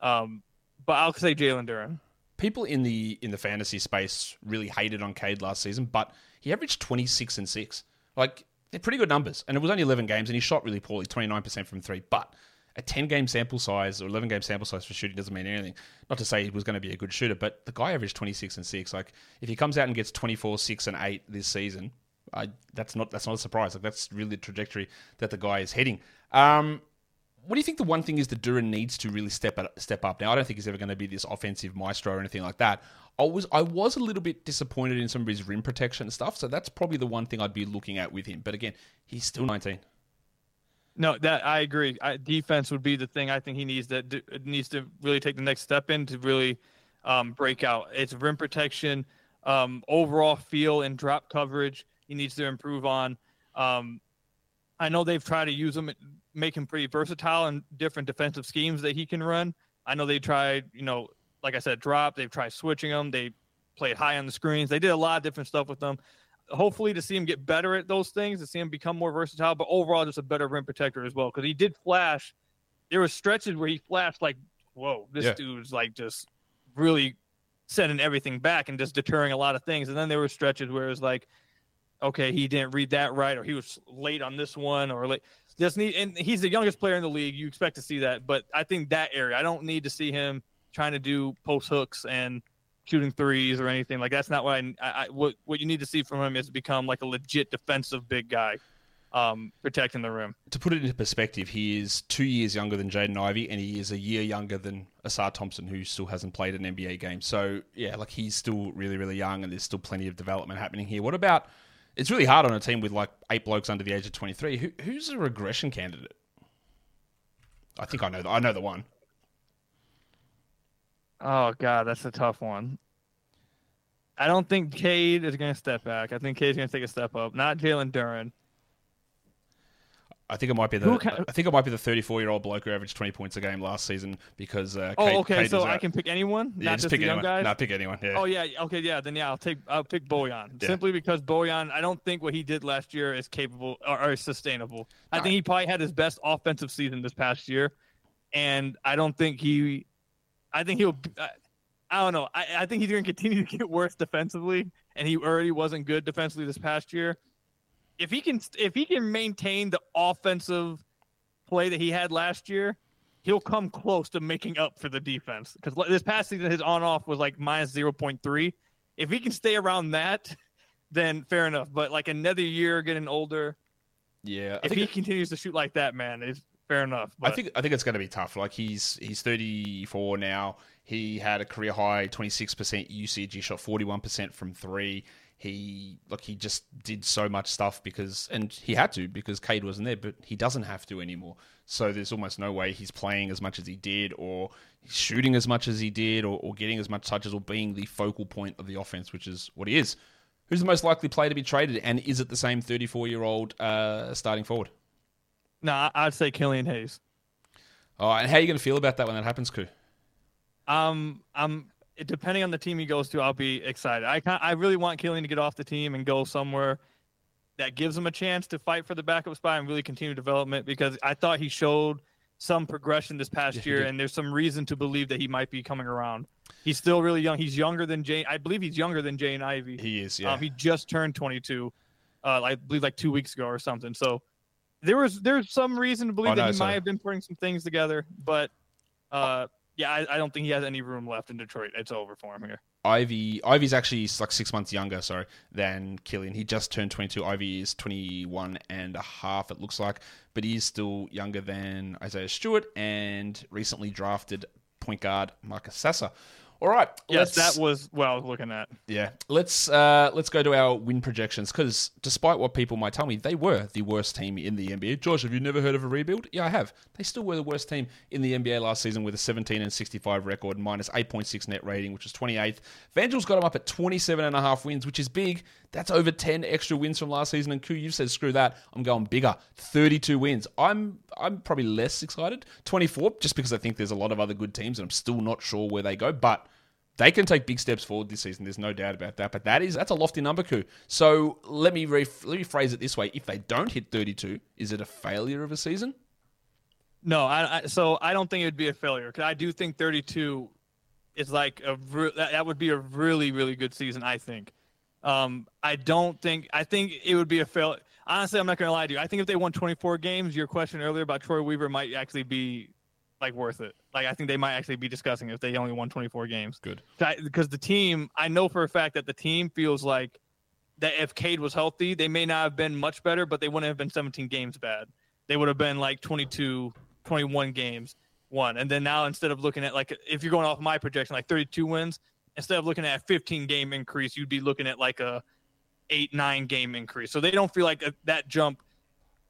Um, but I'll say Jalen Duren. People in the in the fantasy space really hated on Cade last season, but he averaged 26 and six. Like they're pretty good numbers, and it was only 11 games, and he shot really poorly, 29% from three. But a 10 game sample size or 11 game sample size for shooting doesn't mean anything. Not to say he was going to be a good shooter, but the guy averaged 26 and 6. Like if he comes out and gets 24, 6 and 8 this season, I, that's not that's not a surprise. Like that's really the trajectory that the guy is heading. Um, what do you think the one thing is that Duren needs to really step up, step up? Now, I don't think he's ever going to be this offensive maestro or anything like that. I was I was a little bit disappointed in some of his rim protection stuff, so that's probably the one thing I'd be looking at with him. But again, he's still 19. No, that I agree. I, defense would be the thing I think he needs that needs to really take the next step in to really um, break out. It's rim protection, um, overall feel and drop coverage. He needs to improve on. Um, I know they've tried to use him, make him pretty versatile in different defensive schemes that he can run. I know they tried, you know, like I said, drop. They've tried switching them. They played high on the screens. They did a lot of different stuff with them hopefully to see him get better at those things, to see him become more versatile, but overall just a better rim protector as well. Because he did flash. There were stretches where he flashed like, whoa, this yeah. dude's like just really sending everything back and just deterring a lot of things. And then there were stretches where it was like, okay, he didn't read that right, or he was late on this one, or late. Just need, and he's the youngest player in the league. You expect to see that, but I think that area, I don't need to see him trying to do post hooks and shooting threes or anything. Like that's not what I, I, what what you need to see from him is become like a legit defensive big guy, um, protecting the rim. To put it into perspective, he is two years younger than Jaden Ivey, and he is a year younger than Ausar Thompson, who still hasn't played an NBA game. So yeah, like he's still really really young, and there's still plenty of development happening here. What about? It's really hard on a team with like eight blokes under the age of 23. Who, who's a regression candidate? I think I know. The, I know the one. Oh god, that's a tough one. I don't think Cade is going to step back. I think Cade's going to take a step up. Not Jalen Duren. I think it might be the. Can, I think it might be the 34 year old bloke who averaged 20 points a game last season because. Uh, oh, okay. Cade so I can pick anyone. Yeah, not just, pick anyone. Guys? Not pick anyone. Yeah. Oh yeah. Okay. Yeah. Then yeah, I'll take I'll pick Bojan yeah. simply because Bojan. I don't think what he did last year is capable or, or sustainable. I think he probably had his best offensive season this past year, and I don't think he I think he'll. I don't know. I, I think he's going to continue to get worse defensively, and he already wasn't good defensively this past year. If he can, if he can maintain the offensive play that he had last year, he'll come close to making up for the defense. Because this past season, his on-off was like minus zero point three. If he can stay around that, then fair enough. But like another year, getting older. Yeah, if he continues to shoot like that, man, it's fair enough. But... I think I think it's going to be tough. Like he's he's 34 now. He had a career high 26% usage. He shot 41% from three. He like he just did so much stuff because and he had to because Cade wasn't there, but he doesn't have to anymore. So there's almost no way he's playing as much as he did, or shooting as much as he did, or, or getting as much touches, or being the focal point of the offense, which is what he is. Who's the most likely player to be traded, and is it the same 34 year old uh, starting forward? No, I'd say Killian Hayes. Oh, and how are you going to feel about that when that happens, Ku? Um, I'm depending on the team he goes to, I'll be excited. I I really want Killian to get off the team and go somewhere that gives him a chance to fight for the backup spot and really continue development because I thought he showed some progression this past year, and there's some reason to believe that he might be coming around. He's still really young. He's younger than Jane. I believe he's younger than Jaden Ivey. He is. Yeah. Um, he just turned 22. Uh, I believe like two weeks ago or something. So there was there's some reason to believe oh, that no, he might have been putting some things together, but uh, yeah, I, I don't think he has any room left in Detroit. It's over for him here. Ivey Ivey's actually like six months younger, sorry, than Killian. He just turned 22. Ivy is 21 and a half, it looks like, but he is still younger than Isaiah Stewart and recently drafted point guard Marcus Sasser. All right, Yes, that was what I was looking at. yeah. Let's uh, let's go to our win projections because despite what people might tell me, they were the worst team in the NBA. Josh, have you never heard of a rebuild? Yeah, I have. They still were the worst team in the NBA last season with a 17 and 65 record, minus 8.6 net rating, which was 28th. Vangel's got them up at 27 and a half wins, which is big. That's over 10 extra wins from last season. And Ku, you've said screw that. I'm going bigger. 32 wins. I'm I'm probably less excited. 24, just because I think there's a lot of other good teams, and I'm still not sure where they go, but. They can take big steps forward this season. There's no doubt about that. But that is that's a lofty number, Ku. So let me re- let me phrase it this way: If they don't hit 32, is it a failure of a season? No, I, I so I don't think it would be a failure because I do think 32 is like a re- that, that would be a really really good season. I think. Um, I don't think I think it would be a fail. Honestly, I'm not gonna lie to you. I think if they won 24 games, your question earlier about Troy Weaver might actually be like worth it. Like I think they might actually be discussing if they only won 24 games. Good. because the team, I know for a fact that the team feels like that if Cade was healthy, they may not have been much better, but they wouldn't have been 17 games bad. They would have been like 22, 21 games won. And then now instead of looking at like if you're going off my projection, like 32 wins, instead of looking at a 15 game increase, you'd be looking at like a eight nine game increase. So they don't feel like a, that jump.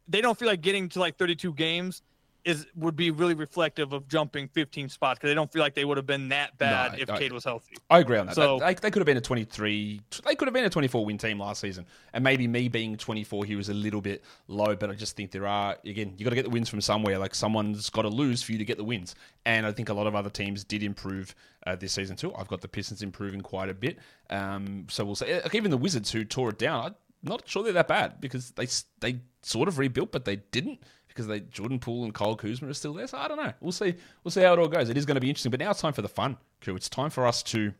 They don't feel like getting to like 32 games is would be really reflective of jumping 15 spots because they don't feel like they would have been that bad No, if I- Cade was healthy. I agree on that. So- they, they could have been a 23. They could have been a 24 win team last season, and maybe me being 24 here was a little bit low. But I just think there are again, you got to get the wins from somewhere. Like someone's got to lose for you to get the wins, and I think a lot of other teams did improve uh, this season too. I've got the Pistons improving quite a bit. Um, so we'll say like even the Wizards who tore it down. I'm not sure they're that bad because they they sort of rebuilt, but they didn't because they Jordan Poole and Kyle Kuzma are still there. So I don't know. We'll see. We'll see how it all goes. It is going to be interesting. But now it's time for the fun, crew. It's time for us to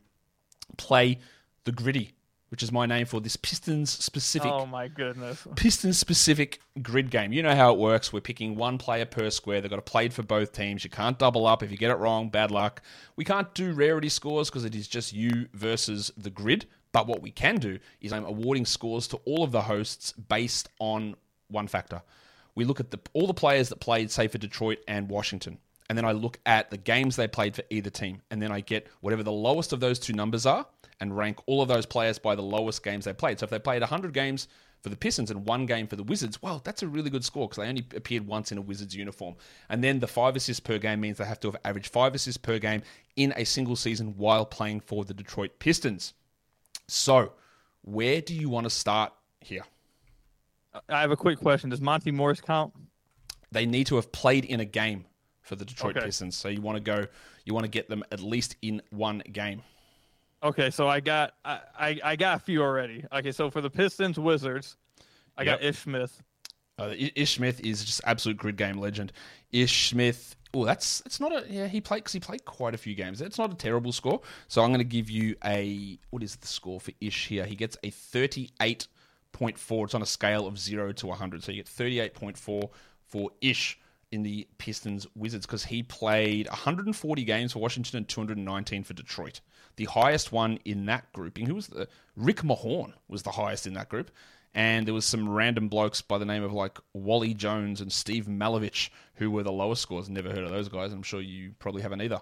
play the gritty, which is my name for this Pistons specific Oh my goodness. Pistons specific grid game. You know how it works. We're picking one player per square. They've got to play for both teams. You can't double up. If you get it wrong, bad luck. We can't do rarity scores because it is just you versus the grid. But what we can do is I'm awarding scores to all of the hosts based on one factor. We look at the, all the players that played, say, for Detroit and Washington. And then I look at the games they played for either team. And then I get whatever the lowest of those two numbers are and rank all of those players by the lowest games they played. So if they played 100 games for the Pistons and one game for the Wizards, well, that's a really good score because they only appeared once in a Wizards uniform. And then the five assists per game means they have to have averaged five assists per game in a single season while playing for the Detroit Pistons. So, where do you want to start here? I have a quick question. Does Monte Morris count? They need to have played in a game for the Detroit Okay. Pistons. So you want to go, you want to get them at least in one game. Okay, so I got I, I, I got a few already. Okay, so for the Pistons Wizards, I got Ish Smith. Uh, Ish Smith is just absolute grid game legend. Ish Smith. Oh, that's it's not a yeah. He played because he played quite a few games. It's not a terrible score. So I'm going to give you a what is the score for Ish here? He gets a 38.4. It's on a scale of zero to 100. So you get 38.4 for Ish in the Pistons Wizards because he played 140 games for Washington and 219 for Detroit. The highest one in that grouping, who was the Rick Mahorn was the highest in that group, and there was some random blokes by the name of like Wally Jones and Steve Malovic who were the lowest scores. Never heard of those guys. I'm sure you probably haven't either.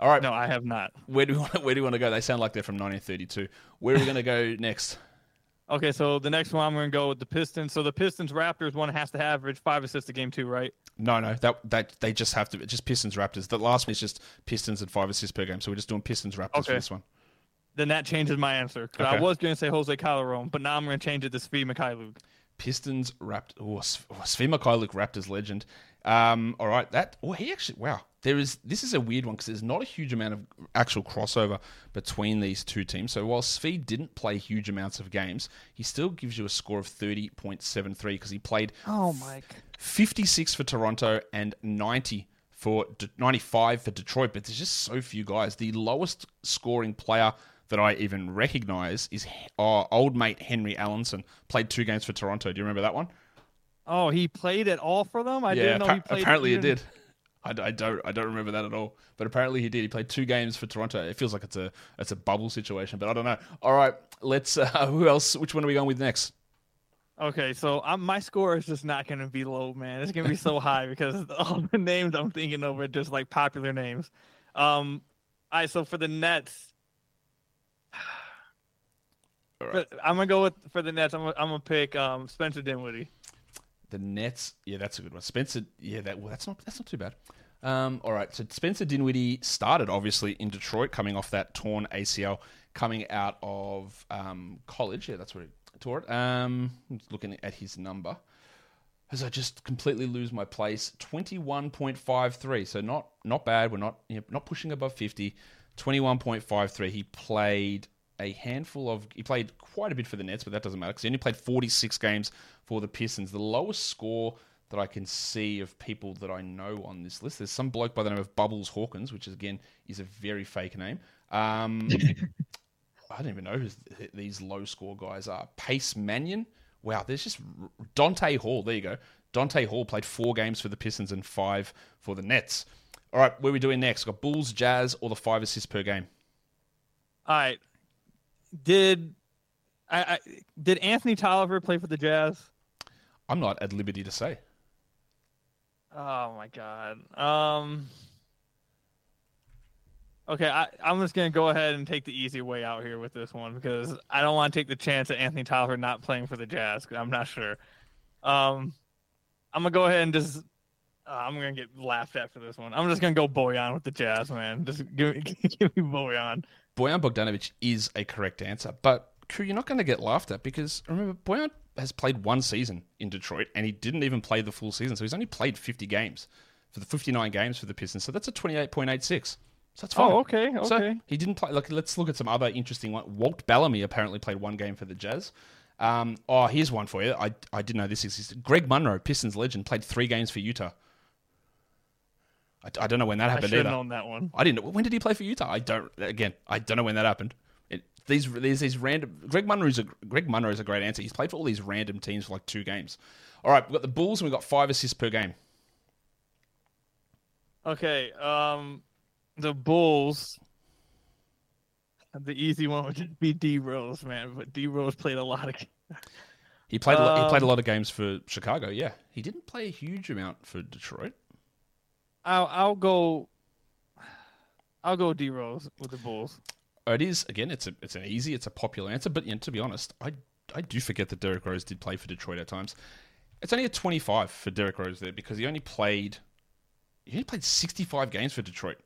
All right, No, I have not. where do we want to, where do we want to go? They sound like they're from 1932. Where are we going to go next? Okay, so the next one I'm going to go with the Pistons. So the Pistons Raptors one has to average five assists a game too, right? No, no, that that they just have to just Pistons Raptors. The last one is just Pistons and five assists per game. So we're just doing Pistons Raptors for this one. Then that changes my answer. 'Cause I Okay. was going to say Jose Calderon, but now I'm going to change it to Svi Mykhailiuk. Pistons Raptors. Oh, oh, Svi Mykhailiuk, Raptors legend. Um, all right, that. Oh, he actually. Wow, there is. This is a weird one because there's not a huge amount of actual crossover between these two teams. So while Svi didn't play huge amounts of games, he still gives you a score of thirty point seven three because he played Oh, Mike. 56 for Toronto and 90 for De- 95 for Detroit, but there's just so few guys. The lowest scoring player that I even recognize is uh, old mate Henry Ellenson. Played two games for Toronto. Do you remember that one? Oh, he played it all for them? I didn't know appa- he played. apparently even- it did. I, I, don't I don't remember that at all. But apparently he did. He played two games for Toronto. It feels like it's a it's a bubble situation, but I don't know. All right, let's. Uh, who else? Which one are we going with next? Okay, so I'm, my score is just not going to be low, man. It's going to be so high because all the names I'm thinking of are just like popular names. Um, all right, so for the Nets, right. I'm gonna go with for the Nets. I'm gonna, I'm gonna pick um, Spencer Dinwiddie. The Nets, yeah, that's a good one. Spencer, yeah, that well, that's not that's not too bad. Um, all right, so Spencer Dinwiddie started obviously in Detroit, coming off that torn ACL, coming out of um, college. Yeah, that's where he tore it. Um, looking at his number, as I just completely lose my place. Twenty one point five three, so not not bad. We're not you know, not pushing above fifty. Twenty one point five three. He played a handful of. He played quite a bit for the Nets, but that doesn't matter because he only played 46 games for the Pistons. The lowest score that I can see of people that I know on this list. There's some bloke by the name of Bubbles Hawkins, which is, again is a very fake name. Um, I don't even know who these low score guys are. Pace Mannion. Wow, there's just Donta Hall. There you go. Donta Hall played four games for the Pistons and five for the Nets. All right, what are we doing next? We've got Bulls, Jazz, or the five assists per game? All right, did I, I, did Anthony Tolliver play for the Jazz? I'm not at liberty to say. Oh my god. Um. Okay, I, am just gonna go ahead and take the easy way out here with this one because I don't want to take the chance of Anthony Tolliver not playing for the Jazz. I'm not sure. Um, I'm gonna go ahead and just. Uh, I'm gonna get laughed at for this one. I'm just gonna go Bojan with the Jazz, man. Just give me, give me Bojan. Bojan Bogdanovic is a correct answer, but Crew, you're not going to get laughed at because remember Bojan has played one season in Detroit and he didn't even play the full season, so he's only played 50 games for the 59 games for the Pistons. So that's a 28.86. So that's fine. Oh, okay, okay. So he didn't play. Look, let's look at some other interesting one. Walt Bellamy apparently played one game for the Jazz. Um, oh, here's one for you. I, I didn't know this existed. Greg Monroe, Pistons legend, played three games for Utah. I, I don't know when that happened I either. known that one. I didn't. When did he play for Utah? I don't. Again, I don't know when that happened. It, these these these random. Greg Monroe's a Greg Monroe is a great answer. He's played for all these random teams for like two games. All right, we've got the Bulls and we've got five assists per game. Okay, um, the Bulls. The easy one would just be D Rose, man. But D Rose played a lot of. He played. Um, he played a um, lot of games for Chicago. Yeah, he didn't play a huge amount for Detroit. I'll I'll go. I'll go D Rose with the Bulls. It is again. It's a it's an easy. It's a popular answer, but to be honest, I I do forget that Derrick Rose did play for Detroit at times. It's only a 25 for Derrick Rose there because he only played he only played 65 games for Detroit.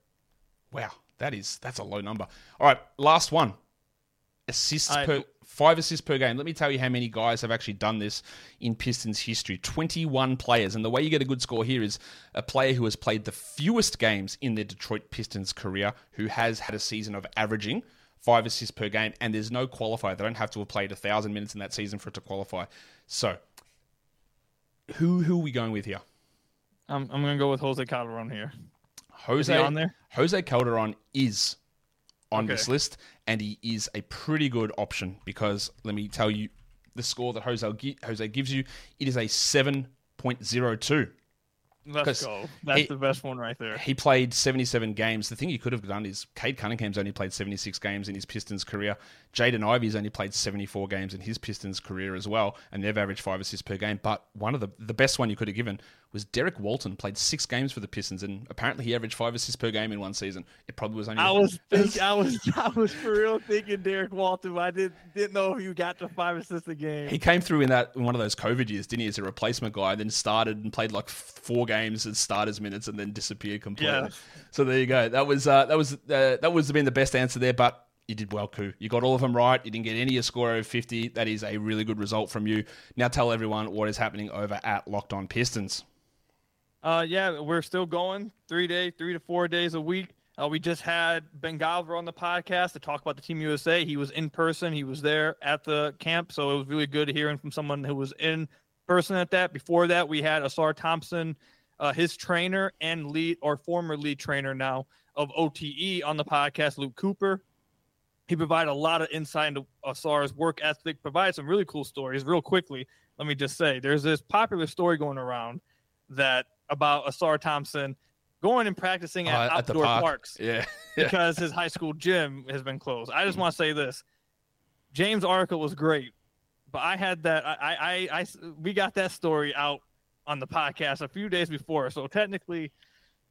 Wow, that is that's a low number. All right, last one assists I, per five assists per game. Let me tell you how many guys have actually done this in Pistons history. 21 players. And the way you get a good score here is a player who has played the fewest games in their Detroit Pistons career who has had a season of averaging five assists per game and there's no qualifier. They don't have to have played a thousand minutes in that season for it to qualify. So who who are we going with here? I'm I'm gonna go with Jose Calderon here. Jose on there? Jose Calderon is on okay. this list, and he is a pretty good option because let me tell you the score that Jose, Jose gives you. It is a 7.02. Let's go. That's he, the best one right there. He played 77 games. The thing he could have done is Cade Cunningham's only played 76 games in his Pistons career. Jaden Ivey's only played 74 games in his Pistons career as well, and they've averaged five assists per game. But one of the the best one you could have given was Derrick Walton. Played six games for the Pistons, and apparently he averaged five assists per game in one season. It probably was only. I was think, I was I was for real thinking Derrick Walton. I didn't didn't know if you got to five assists a game. He came through in that in one of those COVID years, didn't he, as a replacement guy? Then started and played like four games as starters minutes, and then disappeared completely. Yeah. So there you go. That was uh, that was uh, that was been the best answer there, but you did well, Ku. You got all of them right. You didn't get any a score over 50. That is a really good result from you. Now tell everyone what is happening over at Locked On Pistons. Uh, yeah, we're still going three days, three to four days a week. Uh, we just had Ben Golliver on the podcast to talk about the Team USA. He was in person. He was there at the camp, so it was really good hearing from someone who was in person at that. Before that, we had Ausar Thompson, uh, his trainer and lead or former lead trainer now of OTE on the podcast, Luke Cooper. He provided a lot of insight into Ausar's work ethic, provided some really cool stories. Real quickly, let me just say there's this popular story going around that about Ausar Thompson going and practicing at Uh, at outdoor park. parks Yeah. because his high school gym has been closed. I just want to say this: James Arca was great, but I had that. I, I, I, I- we got that story out on the podcast a few days before, so technically,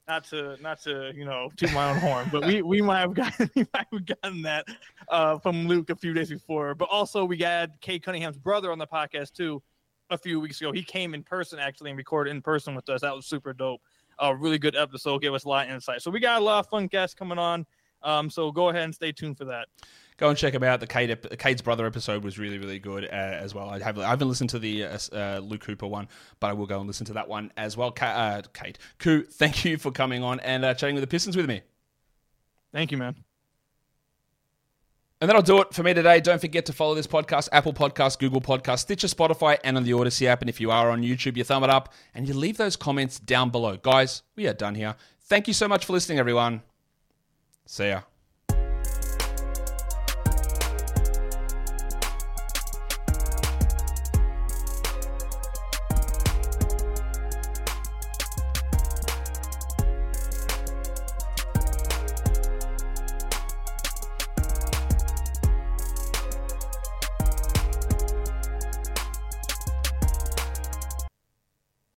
not to, not to, you know, toot my own horn, but we, we might have gotten, we might have gotten that uh, from Luke a few days before. But also, we got Cade Cunningham's brother on the podcast too a few weeks ago. He came in person actually and recorded in person with us. That was super dope. A really good episode, gave us a lot of insight. So we got a lot of fun guests coming on. Um, so go ahead and stay tuned for that. Go and check him out. The Cade, Cade's brother episode was really, really good uh, as well. I, have, I haven't listened to the uh, uh, Luke Cooper one, but I will go and listen to that one as well. Ka- uh, Kate, Ku, thank you for coming on and uh, chatting with the Pistons with me. Thank you, man. And that'll do it for me today. Don't forget to follow this podcast, Apple Podcast, Google Podcast, Stitcher, Spotify, and on the Odyssey app. And if you are on YouTube, you thumb it up and you leave those comments down below. Guys, we are done here. Thank you so much for listening, everyone. See ya.